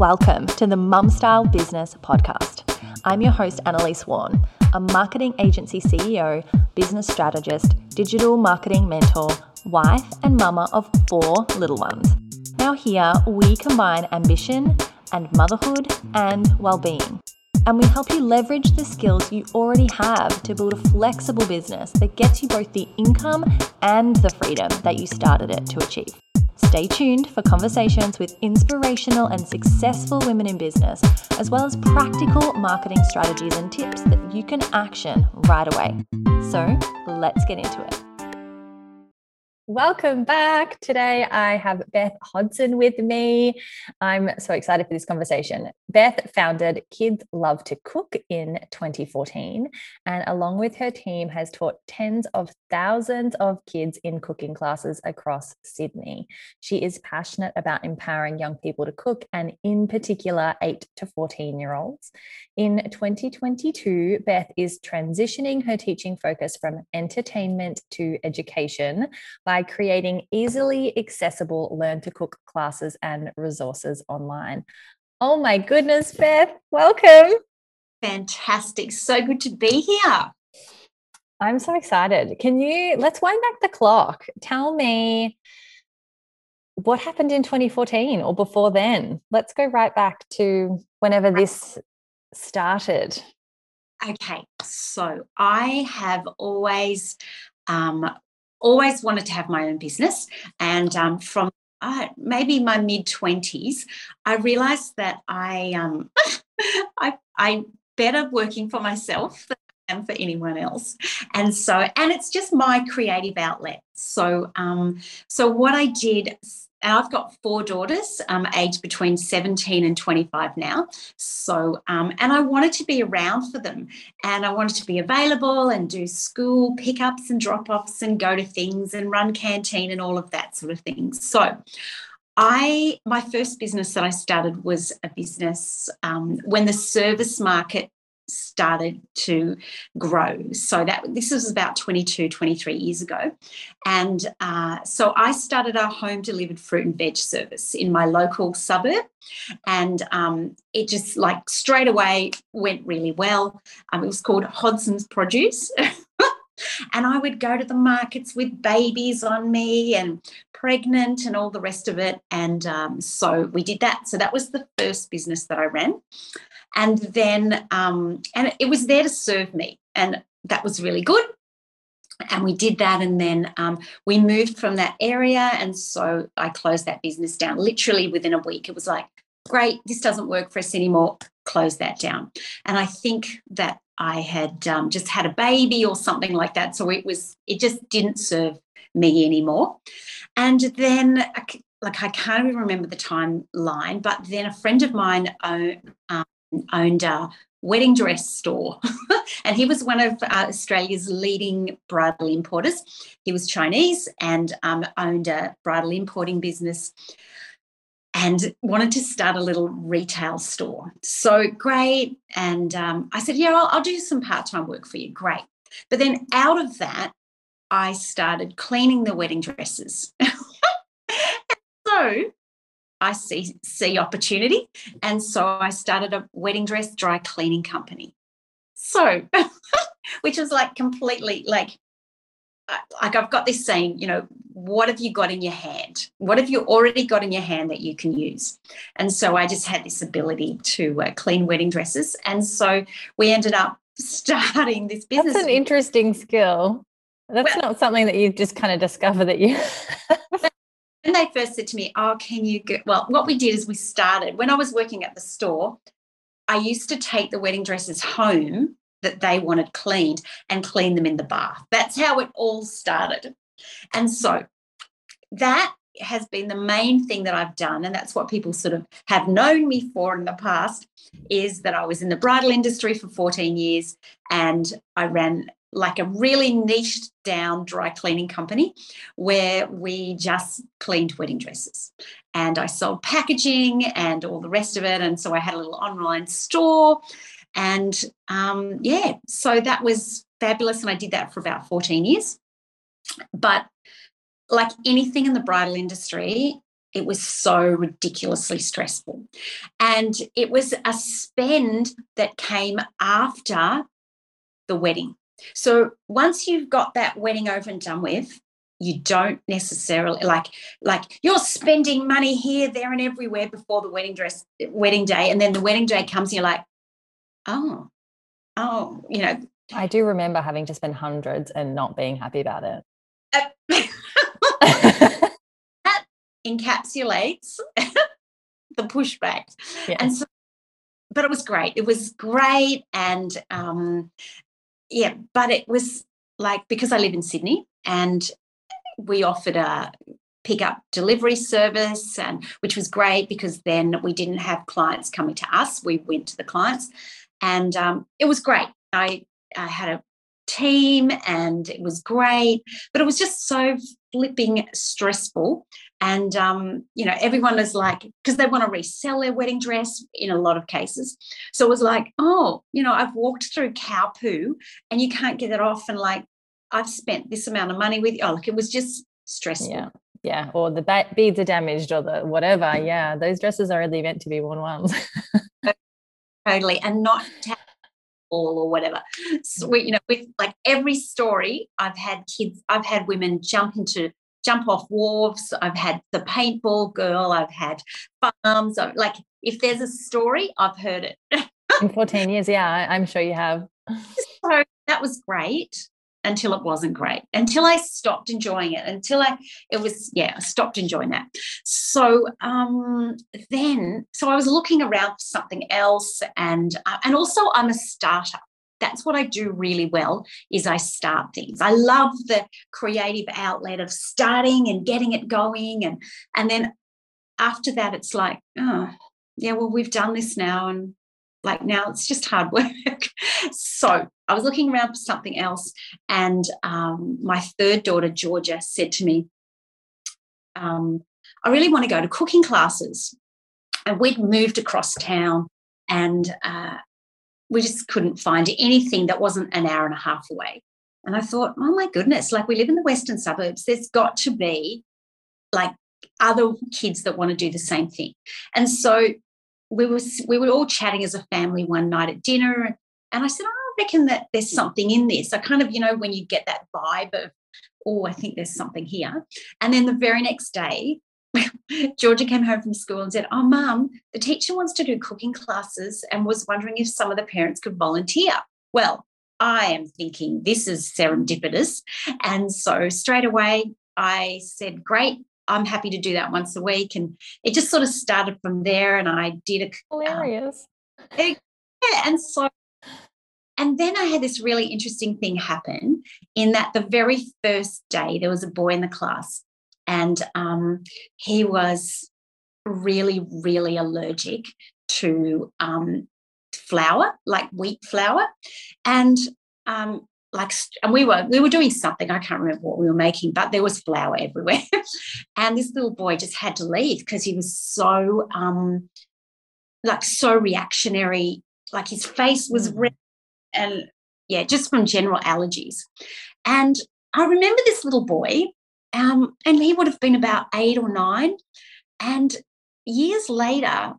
welcome to the Mum Style Business Podcast. I'm your host, Annalise Warren, a marketing agency CEO, business strategist, digital marketing mentor, wife, and mama of four little ones. Now, here we combine ambition and motherhood and well being. And we help you leverage the skills you already have to build a flexible business that gets you both the income and the freedom that you started it to achieve. Stay tuned for conversations with inspirational and successful women in business, as well as practical marketing strategies and tips that you can action right away. So let's get into it. Welcome back. Today I have Beth Hodson with me. I'm so excited for this conversation. Beth founded Kids Love to Cook in 2014 and along with her team has taught tens of thousands of kids in cooking classes across Sydney. She is passionate about empowering young people to cook and in particular 8 to 14 year olds. In 2022, Beth is transitioning her teaching focus from entertainment to education by creating easily accessible learn to cook classes and resources online. Oh my goodness, Beth, welcome. Fantastic. So good to be here. I'm so excited. Can you let's wind back the clock? Tell me what happened in 2014 or before then? Let's go right back to whenever this started. Okay, so I have always um, always wanted to have my own business. And um, from uh, maybe my mid 20s, I realized that I, um, I, I better working for myself than I am for anyone else. And so, and it's just my creative outlet. So, um, so what I did I've got four daughters, um, aged between 17 and 25 now. So, um, and I wanted to be around for them and I wanted to be available and do school pickups and drop offs and go to things and run canteen and all of that sort of thing. So, I my first business that I started was a business um, when the service market started to grow. So that this was about 22, 23 years ago. And uh, so I started our home delivered fruit and veg service in my local suburb. And um, it just like straight away went really well. Um, it was called Hodson's Produce. and I would go to the markets with babies on me and pregnant and all the rest of it. And um, so we did that. So that was the first business that I ran and then um, and it was there to serve me and that was really good. And we did that and then um, we moved from that area and so i closed that business down literally within a week. It was like great this doesn't work for us anymore. Close that down. And i think that i had um, just had a baby or something like that so it was it just didn't serve me anymore. And then like i can't even remember the timeline but then a friend of mine um, owned a wedding dress store. and he was one of uh, Australia's leading bridal importers. He was Chinese and um, owned a bridal importing business and wanted to start a little retail store. So great. And um, I said, Yeah, I'll, I'll do some part time work for you. Great. But then out of that, I started cleaning the wedding dresses. so I see see opportunity, and so I started a wedding dress dry cleaning company. So, which was like completely like like I've got this saying, you know, what have you got in your hand? What have you already got in your hand that you can use? And so I just had this ability to uh, clean wedding dresses, and so we ended up starting this business. That's an interesting skill. That's well, not something that you just kind of discover that you. when they first said to me, Oh, can you get well, what we did is we started when I was working at the store, I used to take the wedding dresses home that they wanted cleaned and clean them in the bath. That's how it all started. And so that has been the main thing that I've done. And that's what people sort of have known me for in the past is that I was in the bridal industry for 14 years and I ran like a really niched down dry cleaning company where we just cleaned wedding dresses. And I sold packaging and all the rest of it. And so I had a little online store. And um, yeah, so that was fabulous. And I did that for about 14 years. But like anything in the bridal industry, it was so ridiculously stressful. And it was a spend that came after the wedding. So once you've got that wedding over and done with, you don't necessarily like like you're spending money here, there, and everywhere before the wedding dress wedding day, and then the wedding day comes, and you're like, oh, oh, you know. I do remember having to spend hundreds and not being happy about it. that encapsulates the pushback. Yes. And so, but it was great. It was great. And um, yeah, but it was like because I live in Sydney and we offered a pickup delivery service and which was great because then we didn't have clients coming to us we went to the clients and um, it was great. I, I had a team and it was great but it was just so flipping stressful and um, you know everyone is like because they want to resell their wedding dress in a lot of cases. So it was like oh you know i've walked through cow poo and you can't get it off and like i've spent this amount of money with you oh like it was just stressful. Yeah. Yeah. Or the ba- beads are damaged or the whatever. Yeah. Those dresses are only meant to be worn once totally. And not all or whatever. So we, you know, with like every story, I've had kids, I've had women jump into jump off wharves. I've had the paintball girl. I've had farms. I've, like if there's a story, I've heard it. In 14 years, yeah, I'm sure you have. So that was great until it wasn't great until i stopped enjoying it until i it was yeah i stopped enjoying that so um then so i was looking around for something else and uh, and also i'm a starter that's what i do really well is i start things i love the creative outlet of starting and getting it going and and then after that it's like oh yeah well we've done this now and like now it's just hard work. so I was looking around for something else, and um, my third daughter, Georgia, said to me, um, I really want to go to cooking classes. And we'd moved across town, and uh, we just couldn't find anything that wasn't an hour and a half away. And I thought, oh my goodness, like we live in the western suburbs, there's got to be like other kids that want to do the same thing. And so we were we were all chatting as a family one night at dinner, and I said, oh, I reckon that there's something in this. I kind of, you know, when you get that vibe of, oh, I think there's something here. And then the very next day, Georgia came home from school and said, Oh, mum, the teacher wants to do cooking classes and was wondering if some of the parents could volunteer. Well, I am thinking this is serendipitous. And so straight away, I said, Great, I'm happy to do that once a week. And it just sort of started from there. And I did a um, hilarious. Um, it, yeah. And so, and then I had this really interesting thing happen in that the very first day there was a boy in the class and um, he was really, really allergic to um, flour, like wheat flour. And um, like and we were we were doing something i can't remember what we were making but there was flour everywhere and this little boy just had to leave because he was so um like so reactionary like his face was mm. red and yeah just from general allergies and i remember this little boy um and he would have been about eight or nine and years later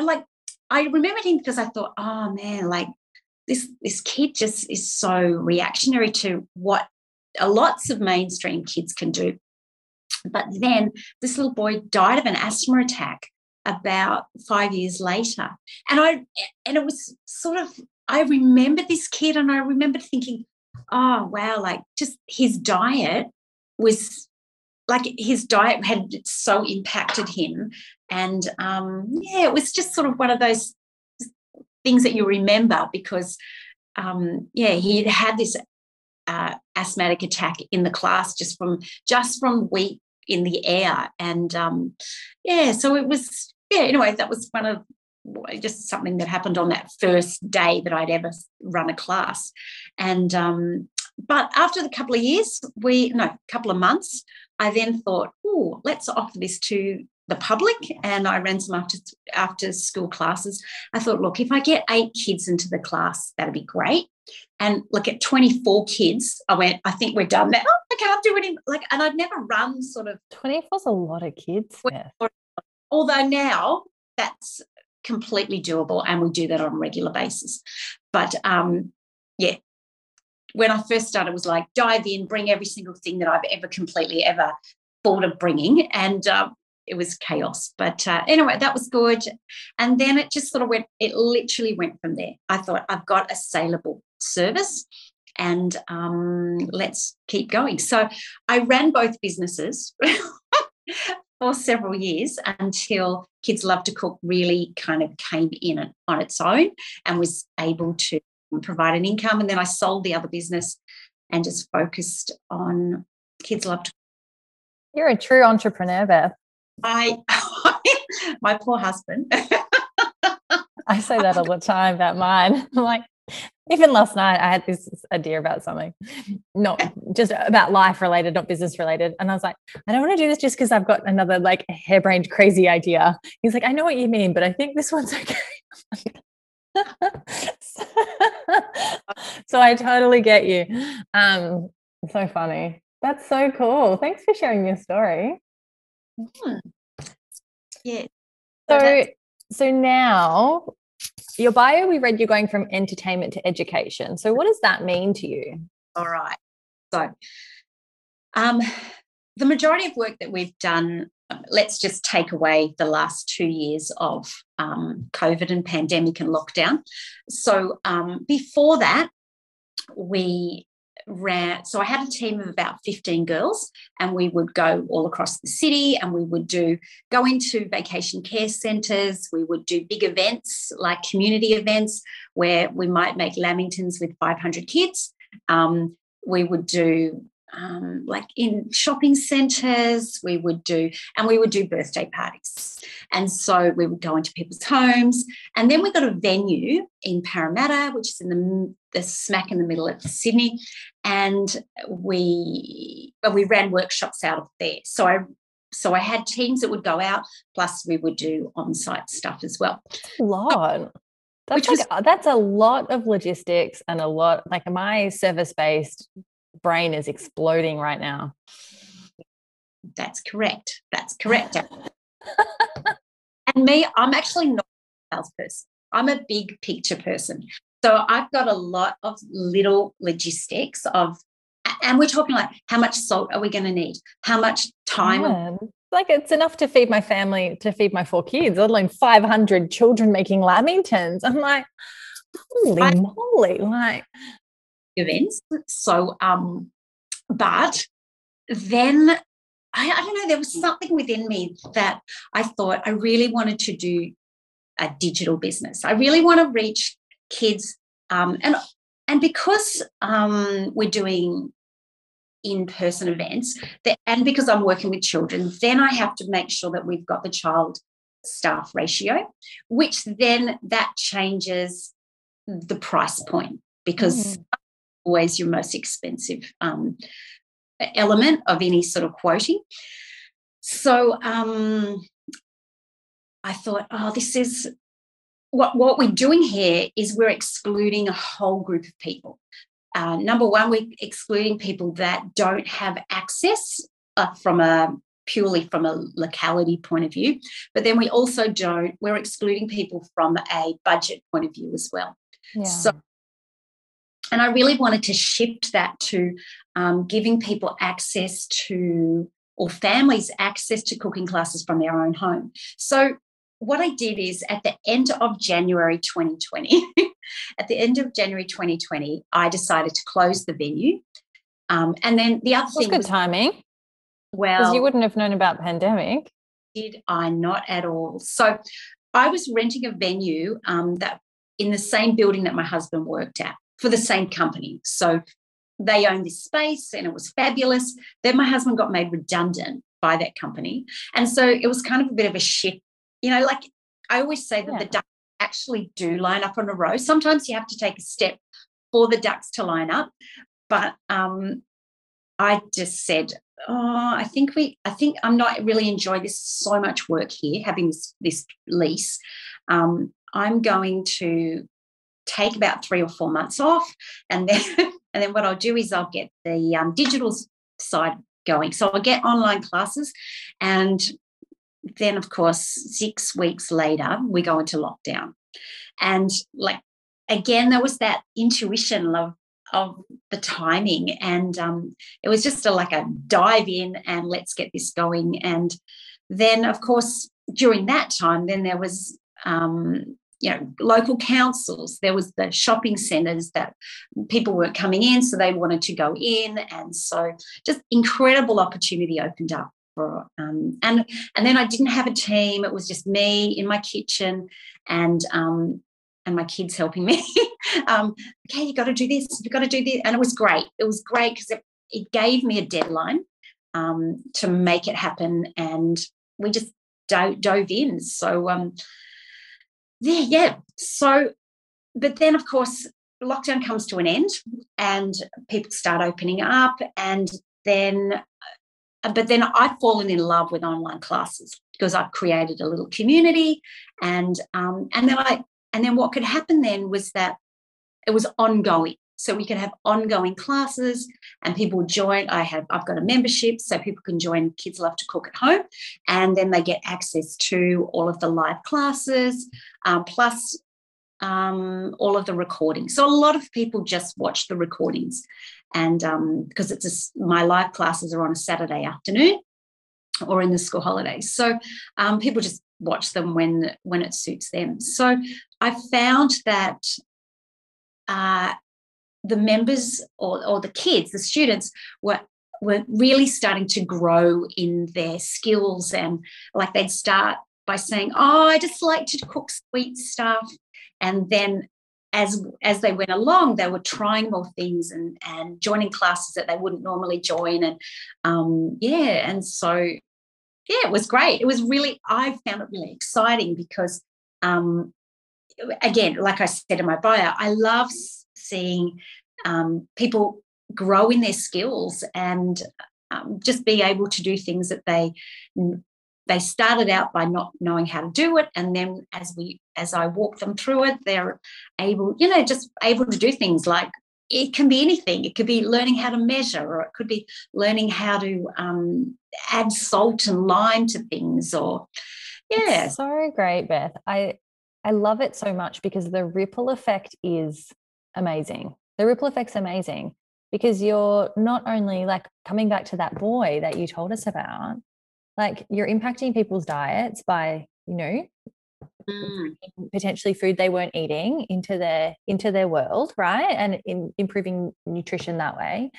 like i remembered him because i thought oh man like this this kid just is so reactionary to what lots of mainstream kids can do. But then this little boy died of an asthma attack about five years later. And I and it was sort of I remember this kid and I remember thinking, oh wow, like just his diet was like his diet had so impacted him. And um, yeah, it was just sort of one of those things that you remember because um, yeah he had this uh, asthmatic attack in the class just from just from wheat in the air and um, yeah so it was yeah anyway that was one of just something that happened on that first day that I'd ever run a class and um, but after a couple of years we no a couple of months I then thought oh let's offer this to the public and I ran some after after school classes. I thought, look, if I get eight kids into the class, that'd be great. And look at 24 kids, I went, I think we're done now. I can't do any like, and I'd never run sort of 24 is a lot of kids. Yeah. although now that's completely doable and we do that on a regular basis. But um, yeah, when I first started, was like dive in, bring every single thing that I've ever completely ever thought of bringing. And uh, it was chaos. But uh, anyway, that was good. And then it just sort of went, it literally went from there. I thought, I've got a saleable service and um, let's keep going. So I ran both businesses. for several years until Kids Love to Cook really kind of came in on its own and was able to provide an income. And then I sold the other business and just focused on Kids Love to You're a true entrepreneur, Beth. I, my poor husband. I say that all the time about mine. I'm like, even last night, I had this idea about something, not just about life related, not business related. And I was like, I don't want to do this just because I've got another like harebrained, crazy idea. He's like, I know what you mean, but I think this one's okay. so I totally get you. Um, so funny. That's so cool. Thanks for sharing your story. Hmm. Yeah. So, so now your bio, we read you're going from entertainment to education. So, what does that mean to you? All right. So, um, the majority of work that we've done, let's just take away the last two years of um, COVID and pandemic and lockdown. So, um, before that, we ran so i had a team of about 15 girls and we would go all across the city and we would do go into vacation care centres we would do big events like community events where we might make lamingtons with 500 kids um, we would do um, like in shopping centres, we would do, and we would do birthday parties. And so we would go into people's homes. And then we got a venue in Parramatta, which is in the, the smack in the middle of Sydney. And we, but we ran workshops out of there. So I so I had teams that would go out, plus we would do on-site stuff as well. A lot. That's like, was, that's a lot of logistics and a lot like my service-based brain is exploding right now. That's correct. That's correct. and me, I'm actually not a salesperson. I'm a big picture person. So I've got a lot of little logistics of, and we're talking like how much salt are we going to need? How much time? Yeah. Like it's enough to feed my family, to feed my four kids, let alone 500 children making lamingtons. I'm like, holy I, moly. Like, events. So, um, but then I, I don't know, there was something within me that I thought I really wanted to do a digital business. I really want to reach kids. Um, and and because um, we're doing in-person events that, and because i'm working with children then i have to make sure that we've got the child staff ratio which then that changes the price point because mm always your most expensive um, element of any sort of quoting. So um, I thought, oh, this is what, what we're doing here is we're excluding a whole group of people. Uh, number one, we're excluding people that don't have access uh, from a purely from a locality point of view, but then we also don't, we're excluding people from a budget point of view as well. Yeah. So and I really wanted to shift that to um, giving people access to, or families access to cooking classes from their own home. So, what I did is at the end of January 2020, at the end of January 2020, I decided to close the venue. Um, and then the other That's thing good was, timing. Well, because you wouldn't have known about pandemic. Did I not at all? So I was renting a venue um, that in the same building that my husband worked at for the same company. So they owned this space and it was fabulous. Then my husband got made redundant by that company. And so it was kind of a bit of a shift. You know, like I always say that yeah. the ducks actually do line up on a row. Sometimes you have to take a step for the ducks to line up. But um, I just said, oh, I think we, I think I'm not really enjoying this so much work here, having this, this lease. Um, I'm going to take about three or four months off, and then and then what I'll do is I'll get the um, digital side going. So I'll get online classes, and then, of course, six weeks later, we go into lockdown. And like, again, there was that intuition of, of the timing. And um, it was just a, like a dive in and let's get this going. And then, of course, during that time, then there was um, you know local councils. There was the shopping centres that people weren't coming in so they wanted to go in and so just incredible opportunity opened up for um, and and then i didn't have a team. It was just me in my kitchen and um, and my kids helping me. Um, okay you got to do this you got to do this and it was great. It was great because it, it gave me a deadline um, to make it happen and we just dove, dove in. So um, yeah, yeah. So, but then of course, lockdown comes to an end and people start opening up. And then, uh, but then I've fallen in love with online classes because I've created a little community. And, um, and then I, and then what could happen then was that it was ongoing. So we could have ongoing classes and people join. I have I've got a membership so people can join Kids Love to Cook at Home, and then they get access to all of the live classes, um, plus um, all of the recordings. So a lot of people just watch the recordings, and because um, it's a, my live classes are on a Saturday afternoon or in the school holidays, so um, people just watch them when when it suits them. So I found that. Uh, the members or, or the kids, the students were were really starting to grow in their skills and like they'd start by saying, Oh, I just like to cook sweet stuff. And then as as they went along, they were trying more things and and joining classes that they wouldn't normally join. And um, yeah, and so yeah, it was great. It was really I found it really exciting because um, again, like I said in my bio, I love seeing um, people grow in their skills and um, just be able to do things that they they started out by not knowing how to do it. And then as we as i walk them through it they're able you know just able to do things like it can be anything. It could be learning how to measure or it could be learning how to um, add salt and lime to things or yeah. it's so great beth. I i love it so much because the ripple effect is amazing the ripple effect's amazing because you're not only like coming back to that boy that you told us about, like you're impacting people's diets by, you know, mm. potentially food they weren't eating into their into their world, right? And in improving nutrition that way.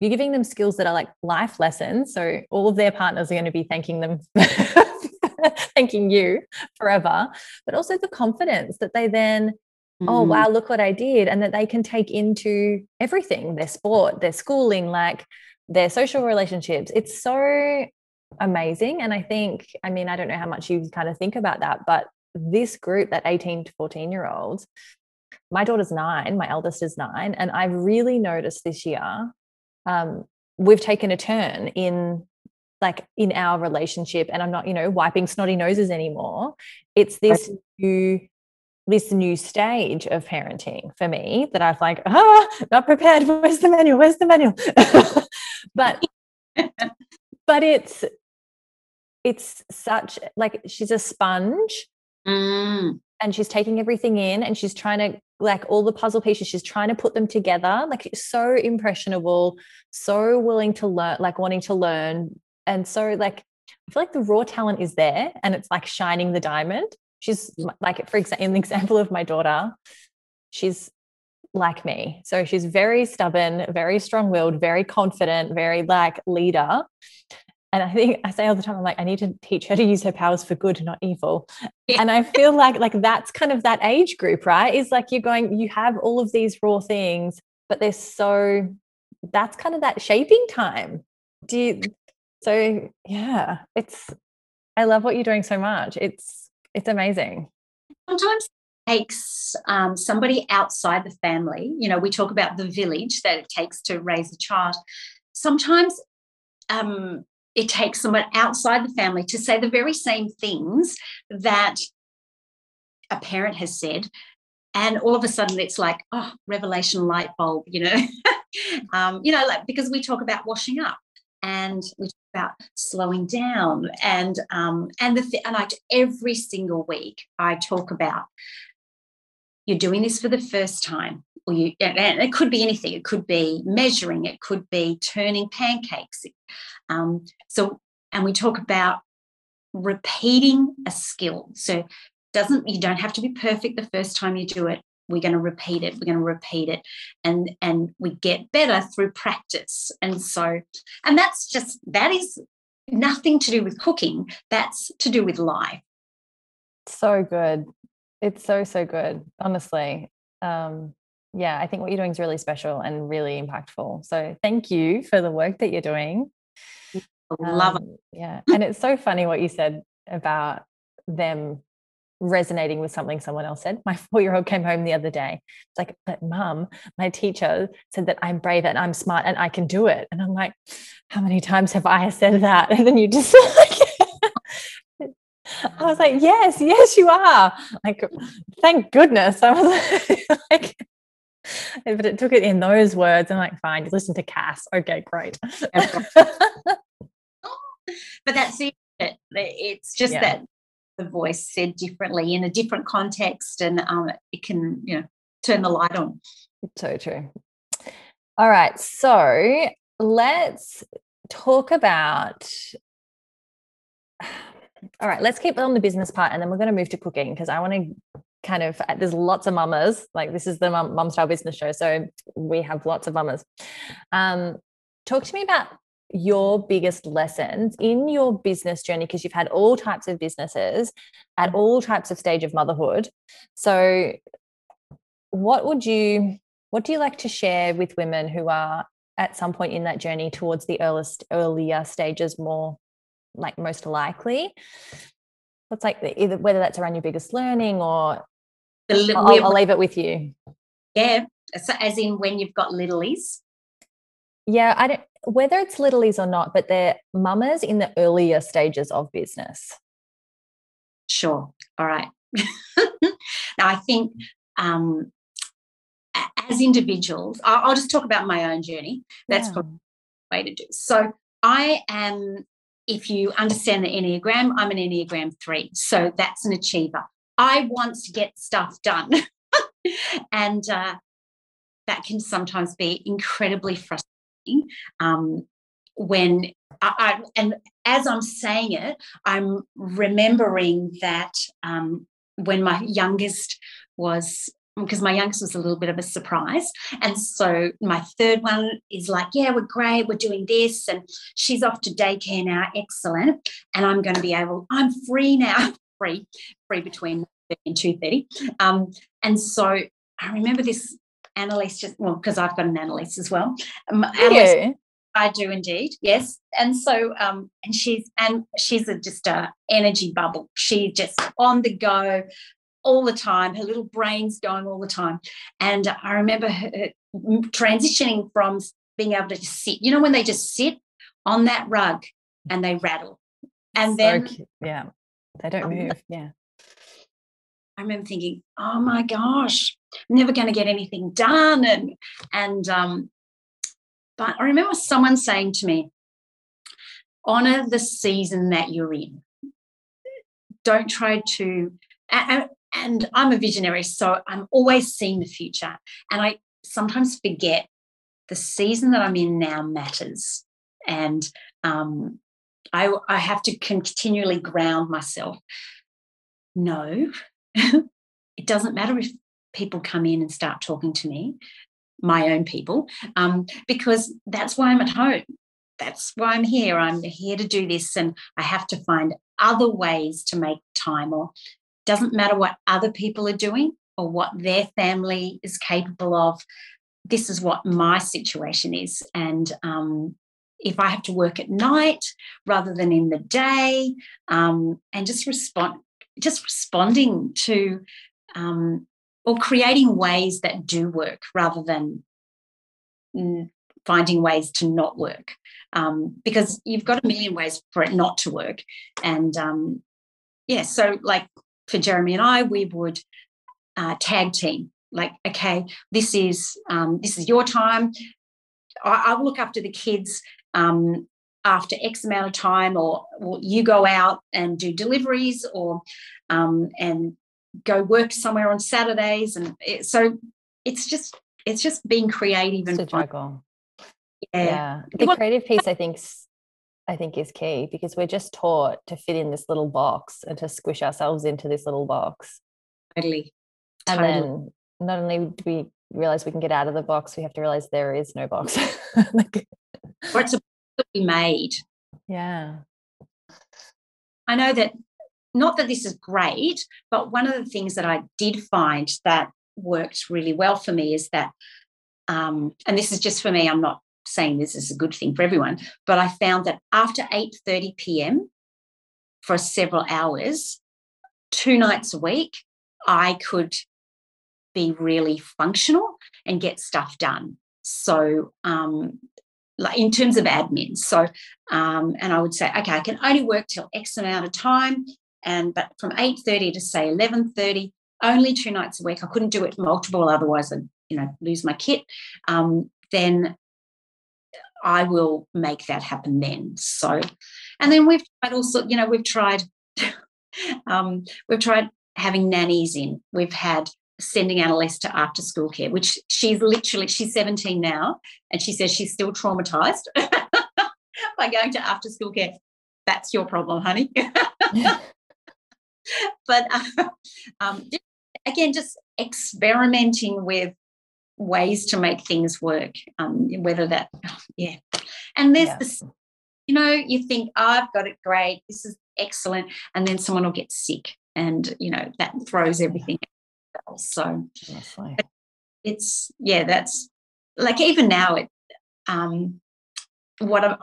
You're giving them skills that are like life lessons. So all of their partners are going to be thanking them thanking you forever, but also the confidence that they then mm. oh wow look what i did and that they can take into everything their sport their schooling like their social relationships. It's so amazing and i think i mean i don't know how much you kind of think about that but this group that 18 to 14 year olds my daughter's nine my eldest is nine and i've really noticed this year um, we've taken a turn in like in our relationship and i'm not you know wiping snotty noses anymore. It's this new this new stage of parenting for me that I've like, ah, not prepared. Where's the manual? Where's the manual? but but it's it's such like she's a sponge mm. and she's taking everything in and she's trying to like all the puzzle pieces she's trying to put them together like so impressionable so willing to learn like wanting to learn and so like i feel like the raw talent is there and it's like shining the diamond She's like, for example, in the example of my daughter, she's like me. So she's very stubborn, very strong willed, very confident, very like leader. And I think I say all the time, I'm like, I need to teach her to use her powers for good, not evil. Yeah. And I feel like like that's kind of that age group, right? Is like you're going, you have all of these raw things, but they're so that's kind of that shaping time. Do you so yeah, it's I love what you're doing so much. It's it's amazing. Sometimes it takes um, somebody outside the family. You know, we talk about the village that it takes to raise a child. Sometimes um, it takes someone outside the family to say the very same things that a parent has said. And all of a sudden, it's like, oh, revelation light bulb, you know, um, you know, like because we talk about washing up, and we talk about slowing down and um, and the th- and I every single week I talk about you're doing this for the first time or you and it could be anything. It could be measuring. It could be turning pancakes. Um, so and we talk about repeating a skill. So doesn't you don't have to be perfect the first time you do it we're going to repeat it we're going to repeat it and and we get better through practice. And so and that's just that is nothing to do with cooking that's to do with life. So good. It's so so good honestly. Um yeah i think what you're doing is really special and really impactful. So thank you for the work that you're doing. Love um, it yeah and it's so funny what you said about them resonating with something someone else said. My four year old came home the other day. It's like, but mum, my teacher said that I'm brave and I'm smart and I can do it. And I'm like, how many times have I said that? And then you just like, I was like, yes, yes, you are. Like, thank goodness. I was like, but it took it in those words. I'm like, fine, you listen to Cass. Okay, great. but that's it. It's just yeah. that the voice said differently in a different context and um, it can you know turn the light on. So true. All right so let's talk about all right let's keep on the business part and then we're going to move to cooking because i want to kind of there's lots of mamas like this is the mom, mom style business show so we have lots of mamas. Um talk to me about your biggest lessons in your business journey because you've had all types of businesses at mm-hmm. all types of stage of motherhood. So what would you what do you like to share with women who are at some point in that journey towards the earliest earlier stages more like most likely? What's like either whether that's around your biggest learning or I'll, I'll leave it with you. Yeah so as in when you've got littlies yeah i don't whether it's littlies or not, but they're mamas in the earlier stages of business. Sure. All right. now, I think um, as individuals, I'll, I'll, just talk about my own journey. That's yeah. probably the way to do. So, I am, if you understand the Enneagram, I'm an Enneagram three. So, that's an achiever. I want to get stuff done. and uh, that can sometimes be incredibly frustrating um, when I, I, and as I'm saying it, I'm remembering that um, when my youngest was because my youngest was a little bit of a surprise. And so my third one is like, yeah, we're great. We're doing this. And she's off to daycare now. Excellent. And I'm going to be able, I'm free now, free, free between 30 and 2.30. Um, and so I remember this Annalise just well because I've got an Annalise as well. Um, Annalise, I do indeed, yes. And so, um, and she's and she's a, just a energy bubble. She's just on the go all the time. Her little brain's going all the time. And I remember her transitioning from being able to just sit. You know when they just sit on that rug and they rattle, and then yeah, they don't um, move. Yeah. I remember thinking, oh my gosh, never going to get anything done. And, and, um, but I remember someone saying to me, honor the season that you're in. Don't try to, and, and I'm a visionary, so I'm always seeing the future. And I sometimes forget the season that I'm in now matters. And um, I, I have to continually ground myself. No, it doesn't matter if people come in and start talking to me, my own people, um, because that's why I'm at home. That's why I'm here. I'm here to do this, and I have to find other ways to make time. Or doesn't matter what other people are doing or what their family is capable of. This is what my situation is, and um, if I have to work at night rather than in the day, um, and just respond, just responding to um, or creating ways that do work rather than finding ways to not work. Um, because you've got a million ways for it not to work. And um, yeah so like for jeremy and i we would uh, tag team like okay this is um, this is your time. I, will look after the kids um, after X amount of time, or, or you go out and do deliveries, or um, and go work somewhere on Saturdays, and it, so it's just it's just being creative and juggle. Yeah. yeah. The creative piece, I think, I think is key because we're just taught to fit in this little box and to squish ourselves into this little box. Totally. And totally. then not only do we realize we can get out of the box, we have to realize there is no box. like, or it's a to be made. Yeah. I know that not that this is great, but one of the things that I did find that worked really well for me is that, um, and this is just for me, I'm not saying this is a good thing for everyone, but I found that after 8:30 p.m. for several hours, two nights a week, I could be really functional and get stuff done. So um, like in terms of admin. So, um, and I would say, okay, I can only work till X amount of time, and but from eight thirty to say eleven thirty, only two nights a week. I couldn't do it multiple, otherwise I'd you know lose my kit. Um, then I will make that happen then. So, and then we've tried also, you know, we've tried, um, we've tried having nannies in. We've had sending Annalise to after school care, which she's literally, she's 17 now, and she says she's still traumatized by going to after school care. That's your problem, honey. but uh, um, again, just experimenting with ways to make things work, um, whether that, yeah. And there's yeah. this, you know, you think, oh, I've got it great, this is excellent. And then someone will get sick, and, you know, that throws everything out. So it's, yeah, that's like even now, it, um, what I,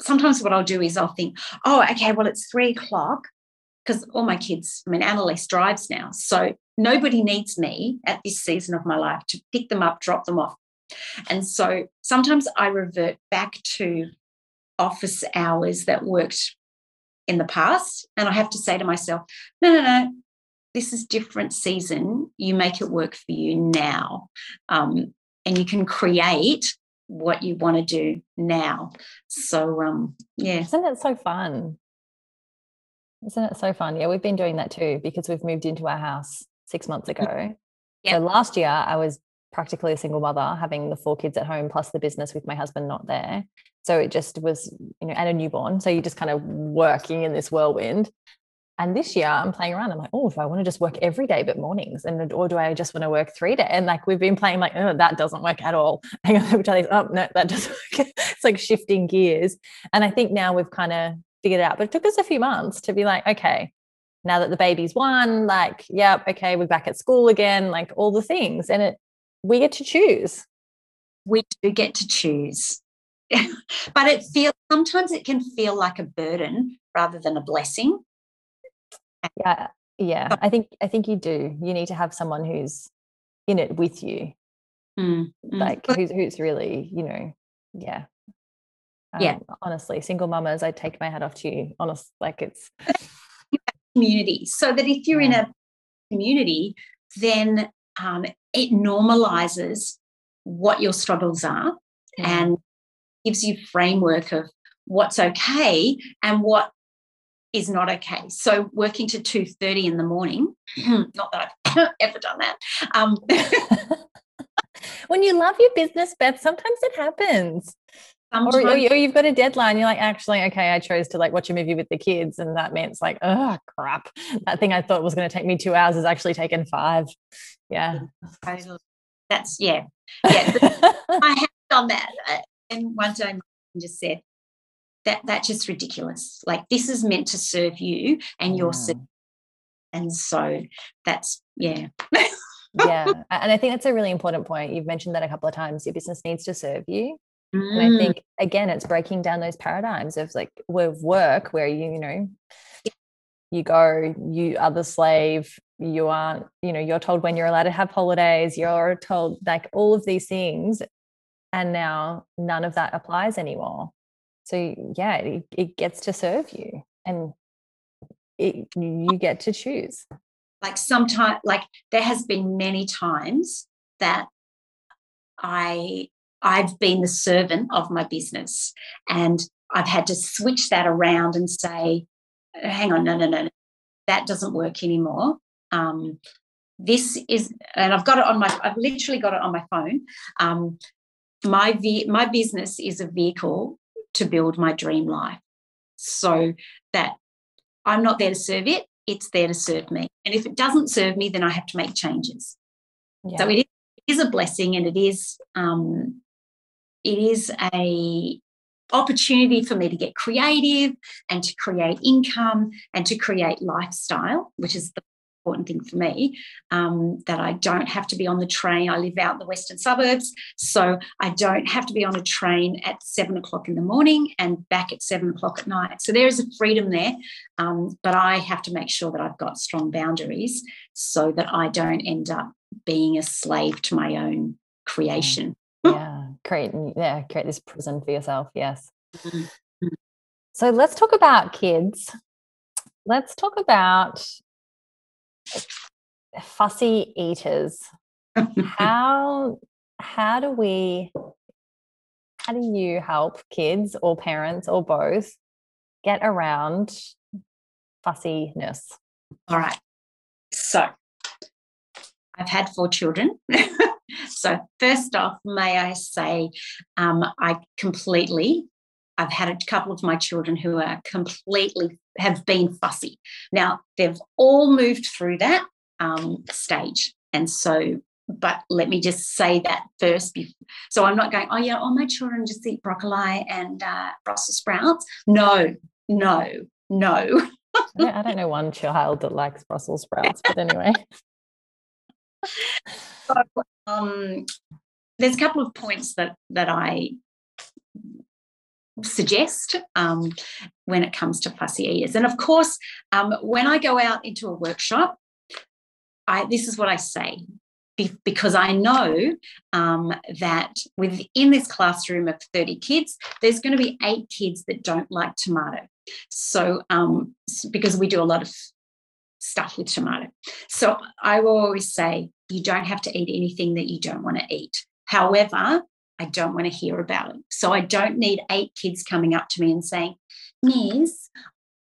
sometimes what I'll do is I'll think, oh, okay, well, it's three o'clock because all my kids, I mean, Annalise drives now. So nobody needs me at this season of my life to pick them up, drop them off. And so sometimes I revert back to office hours that worked in the past. And I have to say to myself, no, no, no, this is different season. You make it work for you now. Um, and you can create what you want to do now. So um yeah. Isn't it so fun? Isn't it so fun? Yeah, we've been doing that too because we've moved into our house six months mm. ago. Yep. So last year I was practically a single mother, having the four kids at home plus the business with my husband not there. So it just was, you know, and a newborn. So you're just kind of working in this whirlwind. And this year I'm playing around. I'm like, oh, if I want to just work every day but mornings, and or do I just want to work three days? And like we've been playing, like, oh, that doesn't work at all. Hang on, which I think, oh no, that doesn't work. it's like shifting gears. And I think now we've kind of figured it out. But it took us a few months to be like, okay, now that the baby's one, like, yep, okay, we're back at school again, like all the things. And it we get to choose. We do get to choose. but it feels sometimes it can feel like a burden rather than a blessing. Yeah. Yeah. I think I think you do. You need to have someone who's in it with you. Mm, mm. Like who's who's really, you know, yeah, um, yeah honestly single mamas i take my hat off to you honest like it's community so that if you're yeah. in a community then um, it normalizes what your struggles are yeah. and gives you framework of what's okay and what is not okay so working to 2.30 in the morning not that i've ever done that um, when you love your business beth sometimes it happens or, or, you've got a deadline. You're like, actually, okay, I chose to like watch a movie with the kids, and that means like, oh crap, that thing I thought was going to take me two hours is actually taken five. Yeah, that's yeah, yeah. I have done that, uh, and one day my just said that that's just ridiculous. Like this is meant to serve you and your, mm. and so that's yeah. yeah, and I think that's a really important point. You've mentioned that a couple of times. Your business needs to serve you Mm. And I mm. think again, it's breaking down those paradigms of like with work where you, you know, you go, you are the slave, you aren't, you know, you're told when you're allowed to have holidays, you're told like all of these things. And now none of that applies anymore. So yeah, it, it gets to serve you and it, you get to choose. Like sometimes, like there has been many times that I I've been the servant of my business. And I've had to switch that around and say, hang on, no, no, no, no. that doesn't work anymore. Um, this is, and I've got it on my, I've literally got it on my phone. Um, my ve- my business is a vehicle to build my dream life, so that I'm not there to serve it; it's there to serve me. And if it doesn't serve me, then I have to make changes. Yeah. So it is, it is, a blessing, and it is um, it is a opportunity for me to get creative and to create income and to create lifestyle, which is the important thing for me um, that I don't have to be on the train. I live out in the western suburbs, so I don't have to be on a train at seven o'clock in the morning and back at seven o'clock at night. So there is a freedom there, um, but I have to make sure that I've got strong boundaries so that I don't end up being a slave to my own creation. yeah, create yeah, create this prison for yourself. Yes. Mm-hmm. So let's talk about kids. Let's talk about fussy eaters how how do we how do you help kids or parents or both get around fussiness all right so i've had four children so first off may i say um, i completely I've had a couple of my children who are completely have been fussy. Now they've all moved through that um, stage, and so. But let me just say that first. So I'm not going. Oh yeah, all my children just eat broccoli and uh, Brussels sprouts. No, no, no. I don't know one child that likes Brussels sprouts, but anyway. so, um, there's a couple of points that that I suggest um, when it comes to fussy eaters. And of course, um, when I go out into a workshop, I, this is what I say because I know um, that within this classroom of 30 kids, there's going to be eight kids that don't like tomato. So, um, because we do a lot of stuff with tomato. So, I will always say, you don't have to eat anything that you don't want to eat. However, I don't want to hear about it. So I don't need eight kids coming up to me and saying, Miss,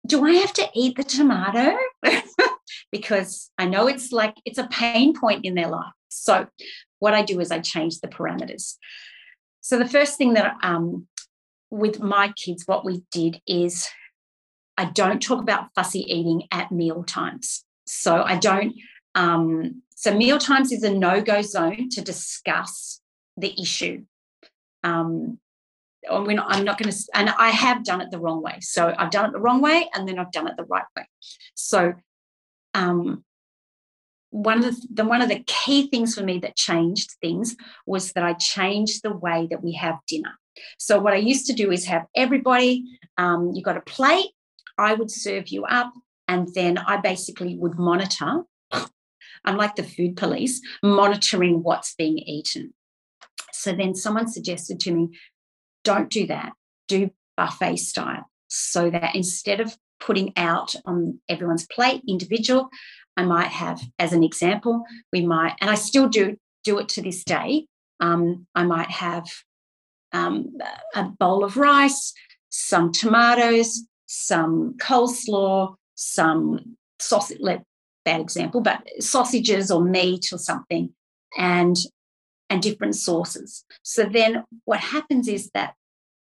do I have to eat the tomato? because I know it's like it's a pain point in their life. So what I do is I change the parameters. So the first thing that um, with my kids, what we did is I don't talk about fussy eating at meal times. So I don't. Um, so meal times is a no-go zone to discuss the issue um, not, I'm not going to, and I have done it the wrong way. So I've done it the wrong way, and then I've done it the right way. So, um, one of the, the one of the key things for me that changed things was that I changed the way that we have dinner. So what I used to do is have everybody, um, you got a plate, I would serve you up, and then I basically would monitor. I'm like the food police, monitoring what's being eaten. So then someone suggested to me, don't do that, do buffet style. So that instead of putting out on everyone's plate individual, I might have, as an example, we might, and I still do do it to this day. Um, I might have um, a bowl of rice, some tomatoes, some coleslaw, some sausage, bad example, but sausages or meat or something, and and different sauces. So then what happens is that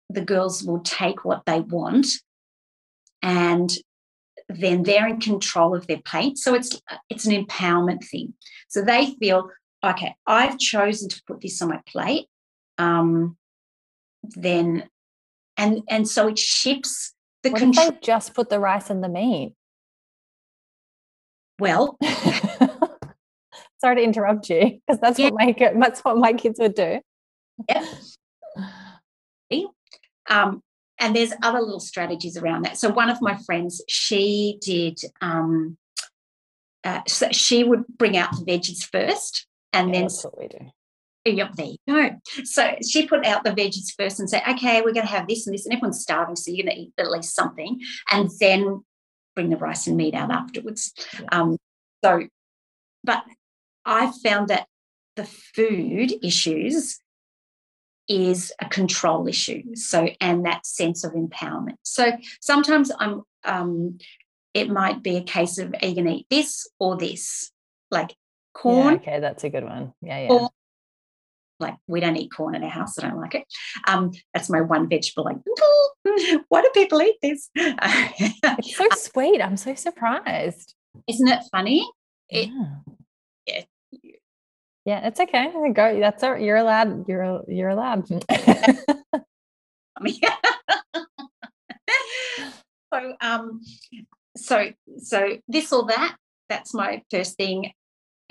the girls will take what they want and then they're in control of their plate. So it's it's an empowerment thing. So they feel, okay, I've chosen to put this on my plate. Um, then and and so it shifts the what control. If they just put the rice and the meat. Well, sorry to interrupt you because that's yeah. what my that's what my kids would do. Yeah. Um, and there's other little strategies around that. So one of my friends, she did. Um, uh, so she would bring out the veggies first, and yeah, then that's what we do. Yep, there you go. So she put out the veggies first and say, okay, we're going to have this and this, and everyone's starving, so you're going to eat at least something, and then bring the rice and meat out afterwards. Yeah. Um, so, but I found that the food issues is a control issue. So, and that sense of empowerment. So sometimes I'm, um, it might be a case of, are you going to eat this or this? Like corn. Yeah, okay, that's a good one. Yeah, yeah. Or, like we don't eat corn in our house. I don't like it. Um, that's my one vegetable. Like, why do people eat this? it's so sweet. I'm so surprised. Isn't it funny? It, yeah. yeah. Yeah, it's okay. Go. That's a, you're allowed. You're you're allowed. so um, so so this or that. That's my first thing.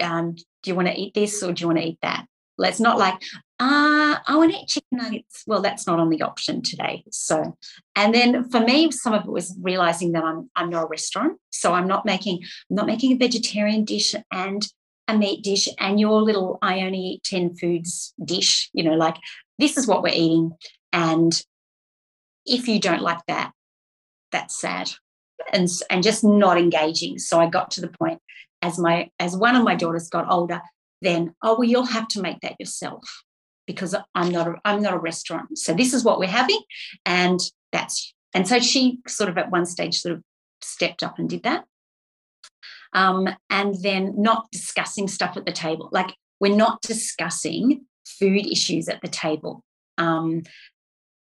Um, do you want to eat this or do you want to eat that? Let's not like, ah, I want to eat chicken nuggets. Well, that's not on the option today. So, and then for me, some of it was realizing that I'm I'm not a restaurant, so I'm not making I'm not making a vegetarian dish and a meat dish and your little I only eat 10 foods dish, you know, like this is what we're eating. And if you don't like that, that's sad and, and just not engaging. So I got to the point as my as one of my daughters got older, then oh well you'll have to make that yourself because I'm not a, I'm not a restaurant. So this is what we're having, and that's and so she sort of at one stage sort of stepped up and did that. Um, and then not discussing stuff at the table. Like we're not discussing food issues at the table. Um,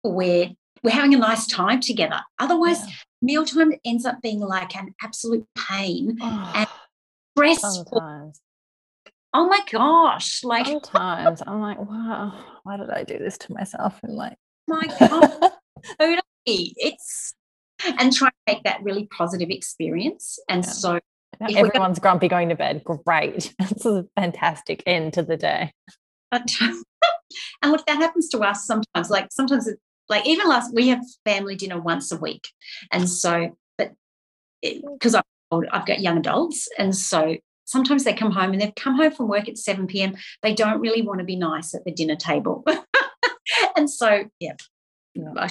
we're we're having a nice time together. Otherwise, yeah. mealtime ends up being like an absolute pain oh, and stressful. Oh my gosh like sometimes i'm like wow why did i do this to myself? And like my god it's and try to make that really positive experience and yeah. so everyone's grumpy going to bed great. This is a fantastic end to the day. And look that happens to us sometimes like sometimes it, like even last we have family dinner once a week and so but eh, because I've, I've got young adults and so sometimes they come home and they've come home from work at 7 p.m. They don't really want to be nice at the dinner table. and so, yeah, I'm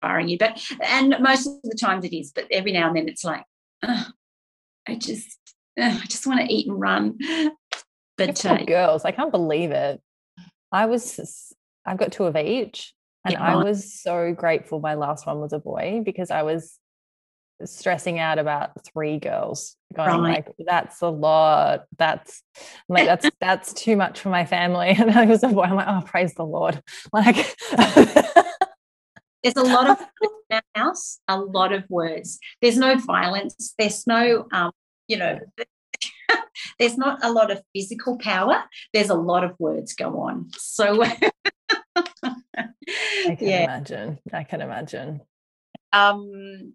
firing you. But and most of the times it is, but every now and then it's like, oh, I just I just want to eat and run. But uh, girls, I can't believe it. I was I've got two of each. And yeah. I was so grateful my last one was a boy because I was stressing out about three girls going right. like that's a lot. That's I'm like that's that's too much for my family. And I was a boy I'm like oh praise the Lord. Like there's a lot of house a lot of words. There's no violence. There's no um you know there's not a lot of physical power. There's a lot of words go on. So I can yeah. imagine. I can imagine. Um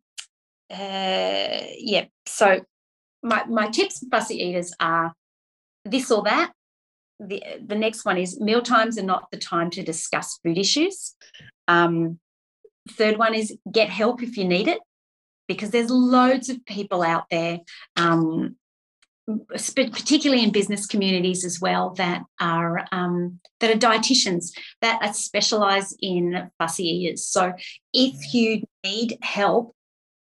uh, yeah, so my, my tips for fussy eaters are this or that. The, the next one is meal times are not the time to discuss food issues. Um, third one is get help if you need it, because there's loads of people out there, um, particularly in business communities as well, that are um, that are dietitians that are specialised in fussy eaters. So if you need help,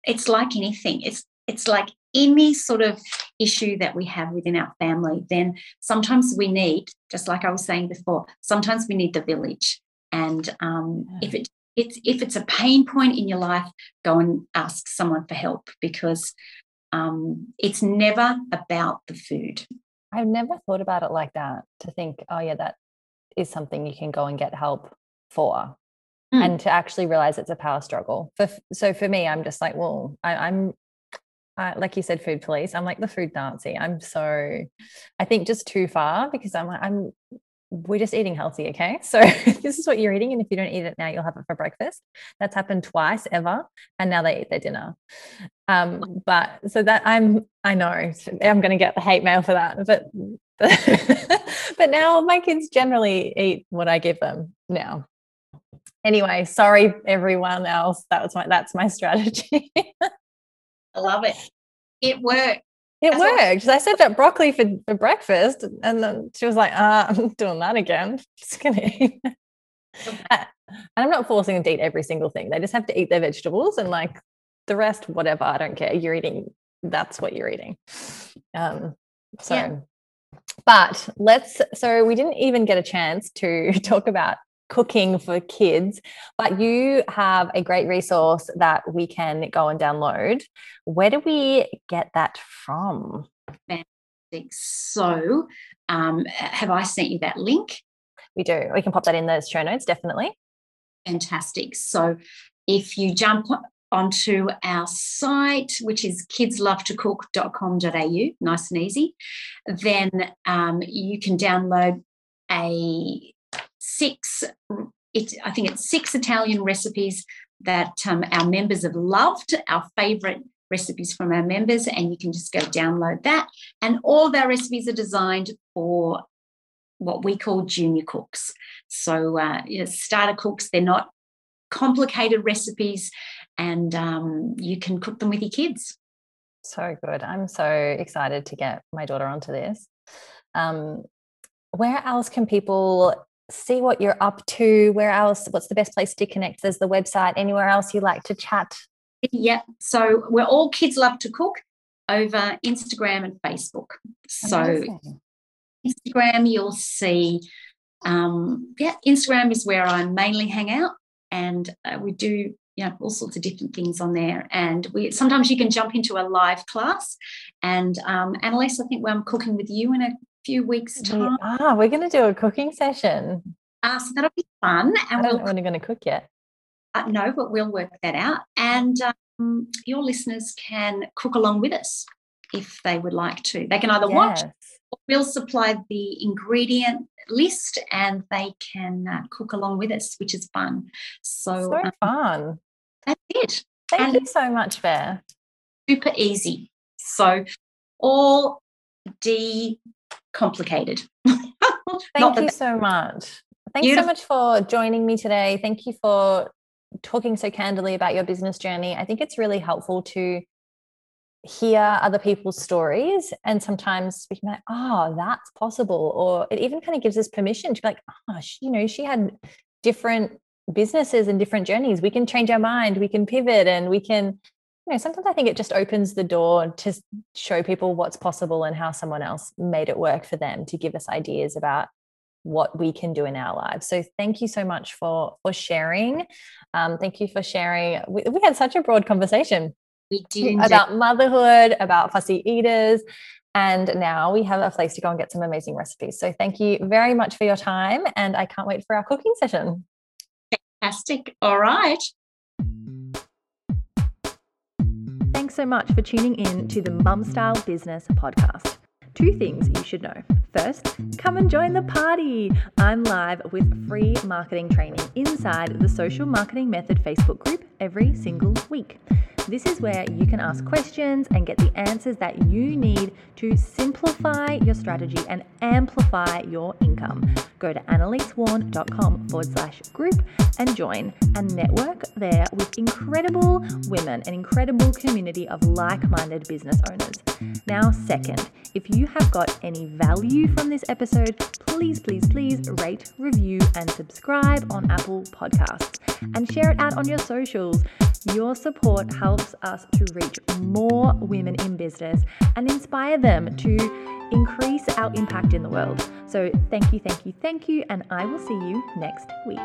it's like anything. It's it's like any sort of issue that we have within our family, then sometimes we need, just like I was saying before, sometimes we need the village. And um, yeah. if it it's if it's a pain point in your life, go and ask someone for help because um, it's never about the food. I've never thought about it like that. To think, oh yeah, that is something you can go and get help for mm. and to actually realize it's a power struggle. For, so for me, I'm just like, well, I, am like you said, food police. I'm like the food Nazi. I'm so, I think just too far because I'm like, I'm, we're just eating healthy, okay? So this is what you're eating, and if you don't eat it now, you'll have it for breakfast. That's happened twice ever, and now they eat their dinner. Um, but so that I'm, I know I'm going to get the hate mail for that, but but now my kids generally eat what I give them now anyway, sorry everyone else. That was my that's my strategy. I love it. It worked. It that's worked. I said that broccoli for, for breakfast, and then she was like, uh, I'm doing that again. Just kidding. Okay. and I'm not forcing them to eat every single thing. They just have to eat their vegetables and like the rest, whatever. I don't care. You're eating, that's what you're eating. Um, so yeah. but let's so we didn't even get a chance to talk about cooking for kids, but you have a great resource that we can go and download. Where do we get that from? Fantastic. So, um, have I sent you that link? We do. We can pop that in those show notes, definitely. Fantastic. So, if you jump onto our site, which is kidslovetocook.com.au, nice and easy, then um, you can download a six, it, I think it's six Italian recipes that um, our members have loved, our favorite recipes from our members, and you can just go download that. And all of our recipes are designed for what we call junior cooks. So, uh, you know, starter cooks, they're not complicated recipes and um, you can cook them with your kids. So good. I'm so excited to get my daughter onto this. Um, where else can people see what you're up to? Where else? What's the best place to connect? There's the website. Anywhere else you like to chat? Yeah. So we're all kids love to cook over Instagram and Facebook. So Amazing. Instagram, you'll see. Um, yeah, Instagram is where I mainly hang out, and uh, we do you know all sorts of different things on there and we sometimes you can jump into a live class and um annalise i think i'm cooking with you in a few weeks time ah we're going to do a cooking session uh, so that'll be fun and I don't we'll, know when you're going to cook yet uh, no but we'll work that out and um, your listeners can cook along with us if they would like to they can either yes. watch we'll supply the ingredient list and they can uh, cook along with us, which is fun. So, so um, fun. That's it. Thank and you so much, Bear. Super easy. So, all decomplicated. Thank you so much. Thanks Beautiful. so much for joining me today. Thank you for talking so candidly about your business journey. I think it's really helpful to hear other people's stories and sometimes we can be like, oh, that's possible. Or it even kind of gives us permission to be like, ah, oh, she, you know, she had different businesses and different journeys. We can change our mind, we can pivot, and we can, you know, sometimes I think it just opens the door to show people what's possible and how someone else made it work for them to give us ideas about what we can do in our lives. So thank you so much for for sharing. Um, thank you for sharing. We, we had such a broad conversation. We did about motherhood, about fussy eaters. And now we have a place to go and get some amazing recipes. So thank you very much for your time. And I can't wait for our cooking session. Fantastic. All right. Thanks so much for tuning in to the Mum Style Business Podcast. Two things you should know. First, come and join the party. I'm live with free marketing training inside the Social Marketing Method Facebook group every single week. This is where you can ask questions and get the answers that you need to simplify your strategy and amplify your income. Go to annalisewarn.com forward slash group and join and network there with incredible women, an incredible community of like minded business owners. Now, second, if you have got any value from this episode, please, please, please rate, review, and subscribe on Apple Podcasts and share it out on your socials. Your support helps us to reach more women in business and inspire them to increase our impact in the world. So, thank you, thank you, thank you, and I will see you next week.